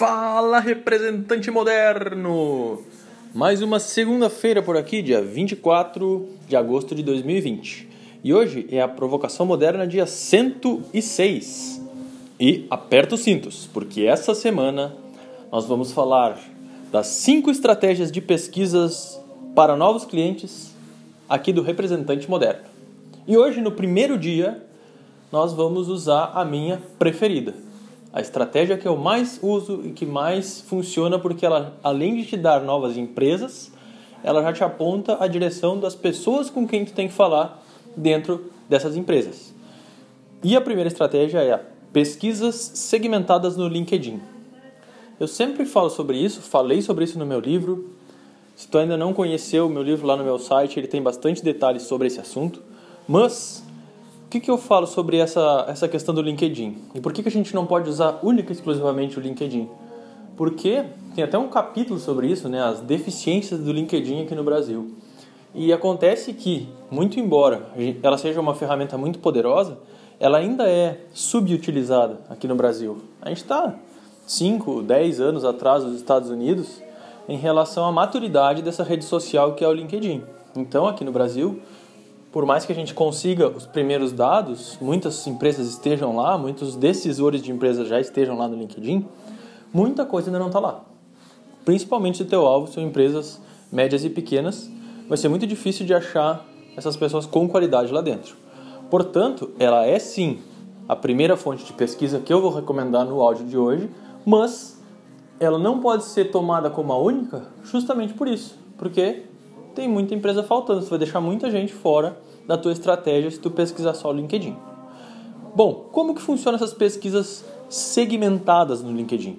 Fala, representante moderno! Mais uma segunda-feira por aqui, dia 24 de agosto de 2020. E hoje é a provocação moderna dia 106. E aperta os cintos, porque essa semana nós vamos falar das cinco estratégias de pesquisas para novos clientes aqui do representante moderno. E hoje, no primeiro dia, nós vamos usar a minha preferida a estratégia que eu mais uso e que mais funciona porque ela, além de te dar novas empresas, ela já te aponta a direção das pessoas com quem tu tem que falar dentro dessas empresas. E a primeira estratégia é pesquisas segmentadas no LinkedIn. Eu sempre falo sobre isso, falei sobre isso no meu livro. Se tu ainda não conheceu o meu livro lá no meu site, ele tem bastante detalhes sobre esse assunto. Mas que, que eu falo sobre essa, essa questão do LinkedIn? E por que, que a gente não pode usar única e exclusivamente o LinkedIn? Porque tem até um capítulo sobre isso, né, as deficiências do LinkedIn aqui no Brasil. E acontece que, muito embora ela seja uma ferramenta muito poderosa, ela ainda é subutilizada aqui no Brasil. A gente está 5, 10 anos atrás dos Estados Unidos em relação à maturidade dessa rede social que é o LinkedIn. Então, aqui no Brasil, por mais que a gente consiga os primeiros dados, muitas empresas estejam lá, muitos decisores de empresas já estejam lá no LinkedIn, muita coisa ainda não está lá. Principalmente se o teu alvo são empresas médias e pequenas, vai ser muito difícil de achar essas pessoas com qualidade lá dentro. Portanto, ela é sim a primeira fonte de pesquisa que eu vou recomendar no áudio de hoje, mas ela não pode ser tomada como a única justamente por isso, porque tem muita empresa faltando, você vai deixar muita gente fora da tua estratégia se tu pesquisar só o LinkedIn. Bom, como que funcionam essas pesquisas segmentadas no LinkedIn?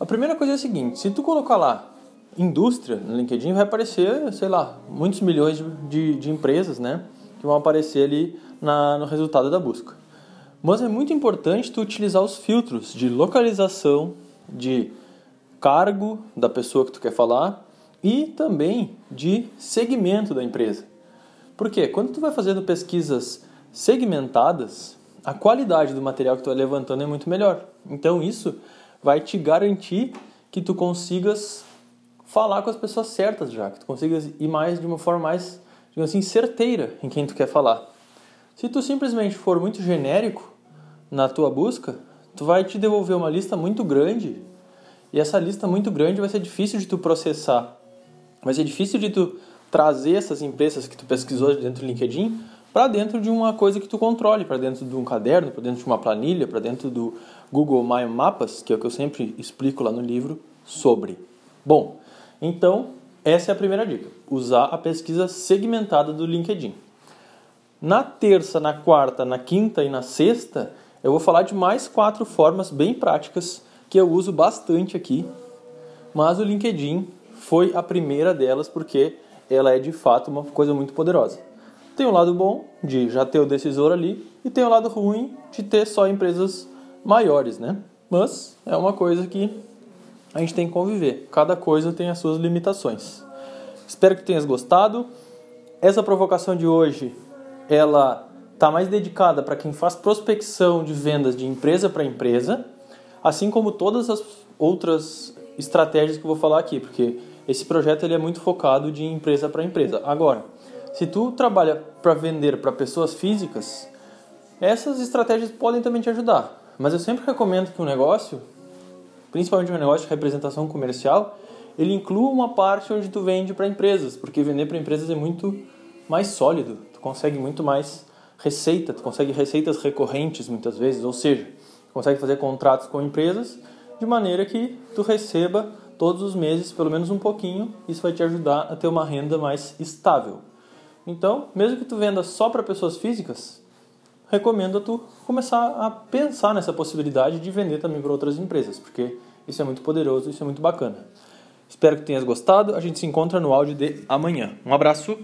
A primeira coisa é a seguinte, se tu colocar lá indústria no LinkedIn, vai aparecer, sei lá, muitos milhões de, de, de empresas, né? Que vão aparecer ali na, no resultado da busca. Mas é muito importante tu utilizar os filtros de localização, de cargo da pessoa que tu quer falar e também de segmento da empresa. Porque quando tu vai fazendo pesquisas segmentadas, a qualidade do material que tu vai levantando é muito melhor. Então isso vai te garantir que tu consigas falar com as pessoas certas já, que tu consigas ir mais de uma forma mais, digamos assim, certeira em quem tu quer falar. Se tu simplesmente for muito genérico na tua busca, tu vai te devolver uma lista muito grande e essa lista muito grande vai ser difícil de tu processar. Vai ser difícil de tu trazer essas empresas que tu pesquisou dentro do LinkedIn para dentro de uma coisa que tu controle, para dentro de um caderno, para dentro de uma planilha, para dentro do Google My Mapas, que é o que eu sempre explico lá no livro sobre. Bom, então essa é a primeira dica: usar a pesquisa segmentada do LinkedIn. Na terça, na quarta, na quinta e na sexta, eu vou falar de mais quatro formas bem práticas que eu uso bastante aqui, mas o LinkedIn foi a primeira delas porque ela é de fato uma coisa muito poderosa. Tem o um lado bom de já ter o decisor ali e tem o um lado ruim de ter só empresas maiores, né? Mas é uma coisa que a gente tem que conviver. Cada coisa tem as suas limitações. Espero que tenhas gostado. Essa provocação de hoje, ela está mais dedicada para quem faz prospecção de vendas de empresa para empresa, assim como todas as outras estratégias que eu vou falar aqui, porque esse projeto ele é muito focado de empresa para empresa. Agora, se tu trabalha para vender para pessoas físicas, essas estratégias podem também te ajudar. Mas eu sempre recomendo que um negócio, principalmente um negócio de representação comercial, ele inclua uma parte onde tu vende para empresas, porque vender para empresas é muito mais sólido, tu consegue muito mais receita, tu consegue receitas recorrentes muitas vezes, ou seja, consegue fazer contratos com empresas de maneira que tu receba todos os meses, pelo menos um pouquinho, isso vai te ajudar a ter uma renda mais estável. Então, mesmo que tu venda só para pessoas físicas, recomendo tu começar a pensar nessa possibilidade de vender também para outras empresas, porque isso é muito poderoso, isso é muito bacana. Espero que tenhas gostado. A gente se encontra no áudio de amanhã. Um abraço.